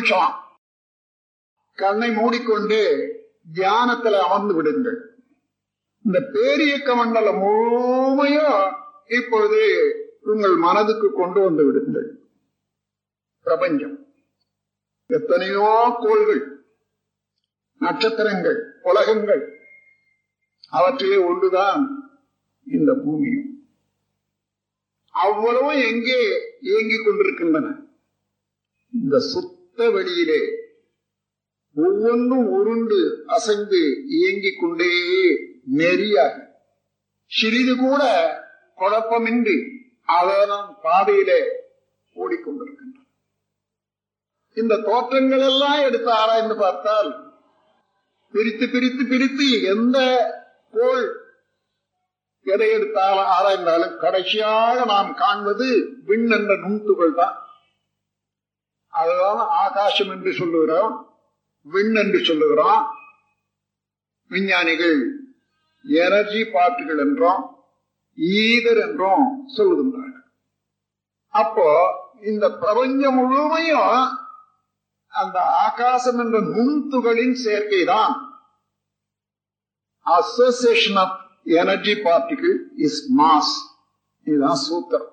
நிமிஷம் கண்ணை மூடிக்கொண்டு தியானத்துல அமர்ந்து விடுங்கள். இந்த பேரியக்க மண்டலம் முழுமையும் இப்பொழுது உங்கள் மனதுக்கு கொண்டு வந்து விடுங்கள். பிரபஞ்சம். எத்தனையோ கோள்கள் நட்சத்திரங்கள் உலகங்கள் அவற்றிலே ஒன்றுதான் இந்த பூமியும். அவ்வளவும் எங்கே இயங்கிக் கொண்டிருக்கின்றன. இந்த சுத்த வெளியிலே ஒவ்வொன்றும் உருண்டு அசைந்து இயங்கிக் கொண்டே நெறியாக சிறிது கூட குழப்பமின்றி அவனம் பாதையிலே ஓடிக்கொண்டிருக்கின்றன. இந்த தோற்றங்கள் எல்லாம் எடுத்து ஆராய்ந்து பார்த்தால் பிரித்து பிரித்து பிரித்து எந்த கோள் எதை எடுத்தாலும் ஆராய்ந்தாலும் கடைசியாக நாம் காண்பது விண் என்ற நுண்துகள் தான் அதுதான் ஆகாசம் என்று சொல்லுகிறோம் விண் என்று சொல்லுகிறோம். விஞ்ஞானிகள் எனர்ஜி பார்ட்டிகள் என்றும் ஈதர் என்றும் சொல்லுகின்றார்கள். அப்போ இந்த பிரபஞ்சம் முழுமையும் அந்த ஆகாசம் என்ற நுண்துகளின் சேர்க்கை தான் association of energy particle is mass இதுதான் சூத்திரம்.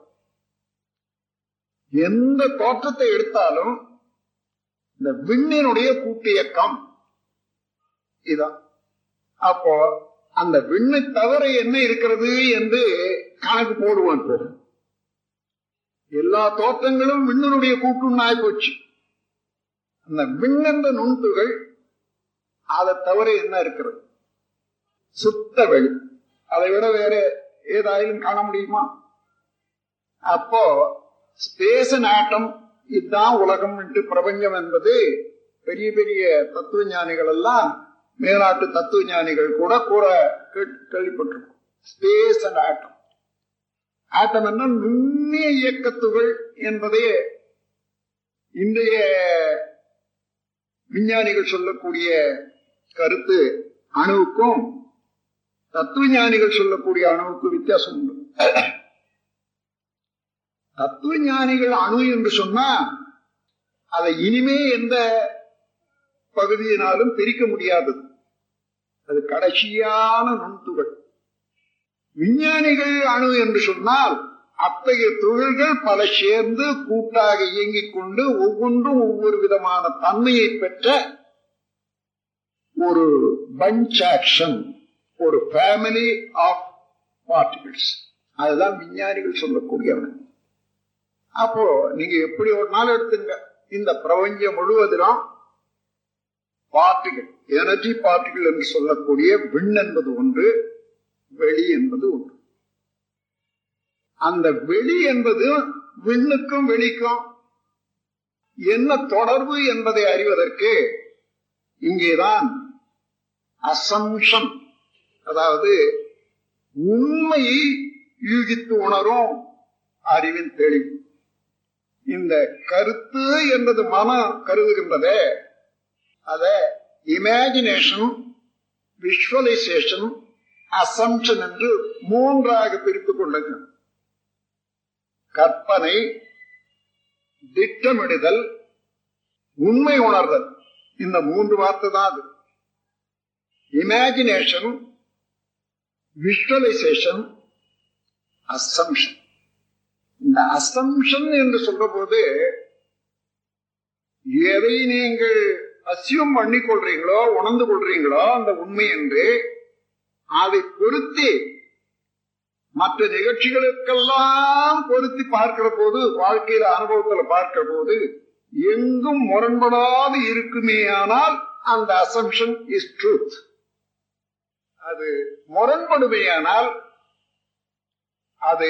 எந்த தோற்றத்தை எடுத்தாலும் இந்த விண்ணினுடைய கூட்டியக்கம் இதான். அப்போ அந்த விண்ணை தவிர என்ன இருக்கிறது என்று கணக்கு போடுவான் போகும் எல்லா தோற்றங்களும் விண்ணனுடைய கூட்டுன்னு ஆயிப்போச்சு. அந்த விண்ணந்த நுண்துகள் அதை தவிர என்ன இருக்கிறது? சுத்த வெளி. அதை விட வேற ஏதாயிலும் காண முடியுமா? அப்போ ஸ்பேஸ் ஆட்டம் இதுதான் உலகம் என்று பிரபஞ்சம் என்பது பெரிய பெரிய தத்துவ ஞானிகள் எல்லாம் மேலாட்டு தத்துவ ஞானிகள் கூட கூற கேள்விப்பட்டிருக்கும். ஸ்பேஸ் அண்ட் ஆட்டம் ஆட்டம் என்ன நுண்ணிய இயக்கத்துகள் என்பதே இன்றைய விஞ்ஞானிகள் சொல்லக்கூடிய கருத்து அணுவுக்கும் தத்துவ ஞானிகள் சொல்லக்கூடிய அணுவுக்கும் வித்தியாசம் உண்டு. தத்துவ ஞானிகள் அணு என்று சொன்னா அதை இனிமே எந்த பகுதியினாலும் பிரிக்க முடியாதது. அது கடைசியான நுண்துகள். விஞ்ஞானிகள் அணு என்று சொன்னால் அத்தகைய துகள்கள் பல சேர்ந்து கூட்டாக இயங்கிக் கொண்டு ஒவ்வொன்றும் ஒவ்வொரு விதமான தன்மையை பெற்ற ஒரு பஞ்ச் ஆக்ஷன் ஒரு ஃபேமிலி ஆஃப் பார்ட்டிகிள்ஸ் அதுதான் விஞ்ஞானிகள் சொல்லக்கூடியவன். அப்போ நீங்க எப்படி ஒரு நாள் எடுத்துங்க. இந்த பிரபஞ்சம் முழுவதிலும் பார்ட்டிகள் எனர்ஜி பார்ட்டிகள் என்று சொல்லக்கூடிய விண் என்பது ஒன்று வெளி என்பது ஒன்று. அந்த வெளி என்பது விண்ணுக்கும் வெளிக்கும் என்ன தொடர்பு என்பதை அறிவதற்கு இங்கேதான் அசம்ஷன் அதாவது உண்மையை யூகித்து உணரும் அறிவின் தெளிவு. இந்த கருத்து என்பது மனம் கருதுகின்றதே. அத இமேஜினேஷன் விஷுவலைசேஷன் அசம்ஷன் என்று மூன்றாக பிரித்துக் கொள்ளுங்கள் கற்பனை திட்டமிடுதல் உண்மை உணர்தல். இந்த மூன்று வார்த்தை தான் அது. இமேஜினேஷன் விஷுவலைசேஷன் அசம்ஷன் இந்த அசம்ஷன் என்று சொல்ற போது எதை நீங்கள் அசியம் பண்ணி கொள்றீங்களோ உணர்ந்து கொள்றீங்களோ அந்த உண்மை என்று அதை பொருத்தி மற்ற நிகழ்ச்சிகளுக்கெல்லாம் பொருத்தி பார்க்கிற போது வாழ்க்கையில அனுபவத்துல பார்க்கிற போது எங்கும் முரண்படாது இருக்குமே ஆனால் அந்த அசம்ஷன் இஸ் ட்ரூத் அது முரண்படுமையானால் அது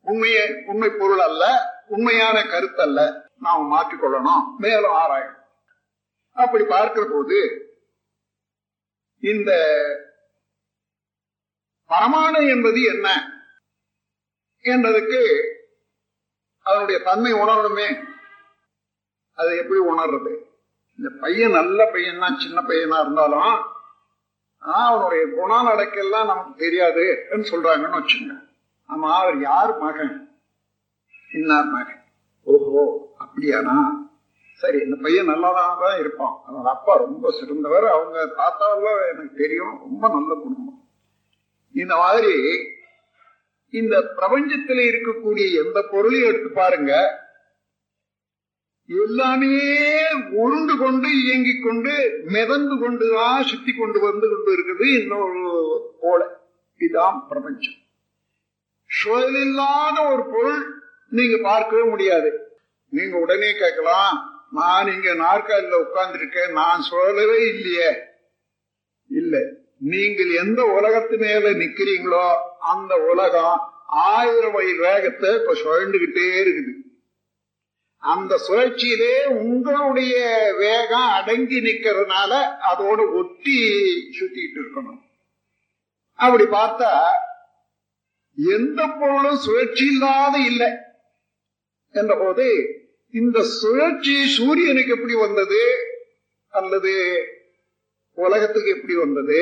உண்மைய உண்மை பொருள் அல்ல உண்மையான கருத்து அல்ல. நாம் மாற்றிக்கொள்ளணும். மேலும் ஆராயணும். அப்படி பார்க்கிற போது இந்த பரமாணு என்பது என்ன என்றதுக்கு அதனுடைய தன்மை உணரணுமே. அதை எப்படி உணர்றது? இந்த பையன் நல்ல பையன் தான் சின்ன பையனா இருந்தாலும் அவனுடைய குணநடக்கெல்லாம் நமக்கு தெரியாது சொல்றாங்கன்னு வச்சுங்க ஆமா அவர் யார் மகன்? இன்னார் மகன். ஓஹோ. அப்படியானா? சரி இந்த பையன் நல்லாதான் தான் இருப்பான். அவனோட அப்பா ரொம்ப சிறந்தவர். அவங்க தாத்தாவெல்லாம் எனக்கு தெரியும். ரொம்ப நல்ல குடும்பம். இந்த மாதிரி இந்த பிரபஞ்சத்தில் இருக்கக்கூடிய எந்த பொருளையும் எடுத்து பாருங்க. எல்லாமே உருண்டு கொண்டு இயங்கிக் கொண்டு மிதந்து கொண்டுதான் சுத்தி கொண்டு வந்து கொண்டு இருக்குது. இன்னொரு போல. இதுதான் பிரபஞ்சம். சுழல் இல்லாத ஒரு பொருள் நீங்க பார்க்கவே முடியாது. நீங்க உடனே கேட்கலாம் நான் இங்க நாற்காலில உட்கார்ந்துருக்கேன் நான் சுழலவே இல்லையே. இல்ல நீங்கள் எந்த உலகத்து மேல நிக்கிறீங்களோ அந்த உலகம் ஆயிரம் வயல் வேகத்தை இப்ப சுழண்டுகிட்டே இருக்குது. அந்த சுழற்சியிலே உங்களுடைய வேகம் அடங்கி நிக்கிறதுனால அதோட ஒட்டி சுத்திட்டு இருக்கணும். அப்படி பார்த்தா எந்த பொருளும் சுழற்சி இல்லாத இல்லை என்ற போது இந்த சுழற்சி சூரியனுக்கு எப்படி வந்தது அல்லது உலகத்துக்கு எப்படி வந்தது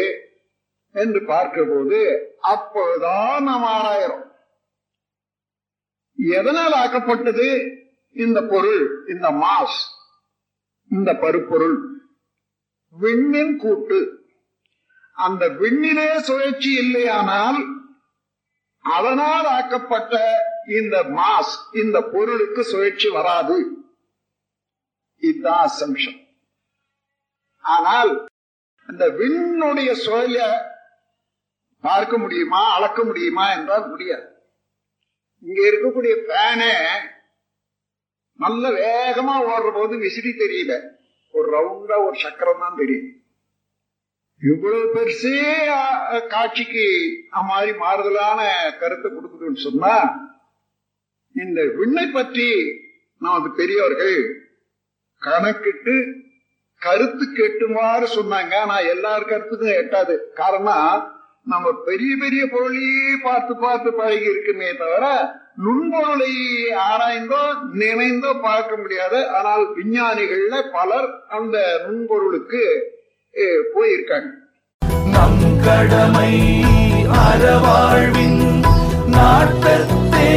என்று பார்க்கிற போது அப்போதான் நாம் ஆராயிரம் எதனால் ஆக்கப்பட்டது இந்த பொருள் இந்த மாஸ் இந்த பருப்பொருள் விண்ணின் கூட்டு அந்த விண்ணிலே சுழற்சி இல்லையானால் அதனால் ஆக்கப்பட்ட இந்த மாஸ் இந்த பொருளுக்கு சுழற்சி வராது. இதுதான் அசம்ஷன். ஆனால் இந்த விண்ணுடைய சுழல பார்க்க முடியுமா அளக்க முடியுமா என்றால் முடியாது. இங்க இருக்கக்கூடிய பேனே நல்ல வேகமா ஓடுற போது விசிறி தெரியல. ஒரு ரவுண்டா ஒரு சக்கரம் தான் தெரியும். இவ்வளவு பெருசே காட்சிக்கு மாதிரி மாறுதலான கருத்தை கொடுக்குதுன்னு சொன்னா இந்த விண்ணை பற்றி நமது பெரியவர்கள் கணக்கிட்டு கருத்து கெட்டுமாறு சொன்னாங்க. ஆனா எல்லார் கருத்துக்கும் எட்டாது. காரணம் நம்ம பெரிய பெரிய பொருளையே பார்த்து பார்த்து பழகி இருக்குமே தவிர நுண்பொருளை ஆராய்ந்தோ நினைந்தோ பார்க்க முடியாது. ஆனால் விஞ்ஞானிகள்ல பலர் அந்த நுண்பொருளுக்கு போயிருக்காங்க. நம் கடமை அறவாழ்வின் நாட்டத்தே.